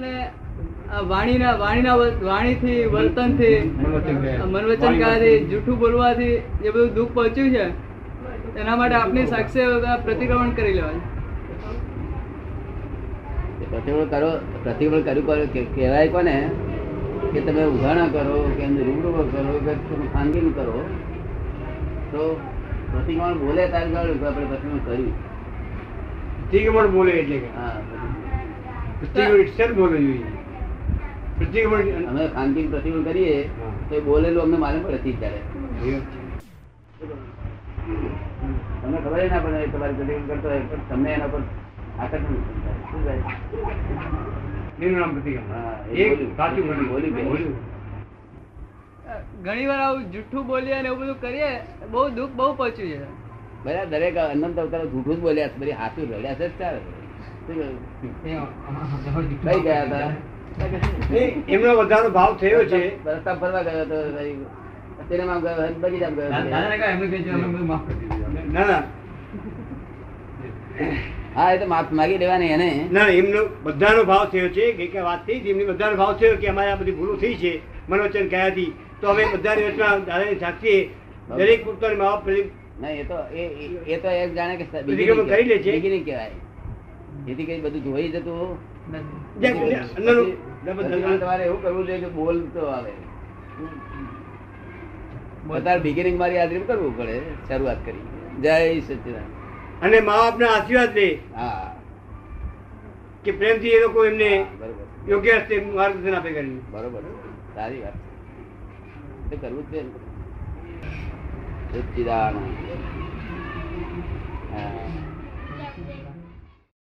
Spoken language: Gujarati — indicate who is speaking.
Speaker 1: અને વાણીના વાણીના વાણીથી વર્તનથી મનવચન કાર્યથી જૂઠું બોલવાથી જે બધું દુઃખ પહોંચ્યું છે એના માટે આપની સાક્ષી પ્રતિક્રમણ કરી લેવાય.
Speaker 2: પ્રતિક્રમણ કરો પ્રતિક્રમણ કર્યું કરો કહેવાય કોને કે તમે ઉઘાણા કરો કે એમને રૂબરૂ કરો કે તમે ખાનગી કરો તો પ્રતિક્રમણ બોલે કે આપણે પ્રતિક્રમણ કર્યું.
Speaker 3: પ્રતિક્રમણ બોલે એટલે કે?
Speaker 2: હા અમે ખાનગી પ્રતિબંધ કરીએ તો એ બોલેલું અમને માલુમ પડે ત્યારે તમને ખબર ના પડે તમારે પ્રતિબંધ કરતો હોય પણ તમને એના પર આકર્ષણ શું થાય?
Speaker 3: નામ
Speaker 2: એ
Speaker 3: એક સાચું
Speaker 2: બોલ્યું,
Speaker 3: બોલ્યું
Speaker 2: બોલ્યું.
Speaker 3: બોલ્યું.
Speaker 1: ઘણી વાર આવું જૂઠું બોલીએ અને એવું બધું કરીએ બહુ દુઃખ બહુ પહોંચ્યું છે.
Speaker 2: બધા દરેક અનંત અવતાર જૂઠું જ બોલ્યા છે બધી હાથું રડ્યા છે જ કહ્યું? કઈ ગયા હતા
Speaker 3: એમનો વધારો ભાવ થયો છે
Speaker 2: રસ્તા ફરવા ગયો હતો સિનેમા ગયો બગીચામાં ગયો
Speaker 3: ના ના
Speaker 2: હા એ તો માફ માગી લેવાની એને
Speaker 3: ના એમનો બધાનો ભાવ થયો છે કે કે વાત થઈ એમની બધાનો ભાવ થયો કે અમારે આ બધી ભૂલો થઈ છે મનોચન કયા હતી તો હવે બધાની વચમાં દાદાને સાક્ષીએ દરેક પોતાની મા બાપ
Speaker 2: નહીં એ તો એ તો એક જાણે કે
Speaker 3: કરી લે છે.
Speaker 2: કહેવાય એથી કઈ બધું જોઈ જતું તમારે એવું કરવું જોઈએ કે બોલતો આવે. અત્યારે બિગિનિંગ મારી હાજરી કરવું પડે શરૂઆત કરી. જય સચિદાન
Speaker 3: અને મા બાપના આશીર્વાદ લે
Speaker 2: હા.
Speaker 3: કે પ્રેમથી એ લોકો એમને યોગ્ય રસ્તે માર્ગદર્શન આપે કરીને.
Speaker 2: બરોબર. સારી વાત. કરવું જ છે ને. સચ્ચિદાનંદ હા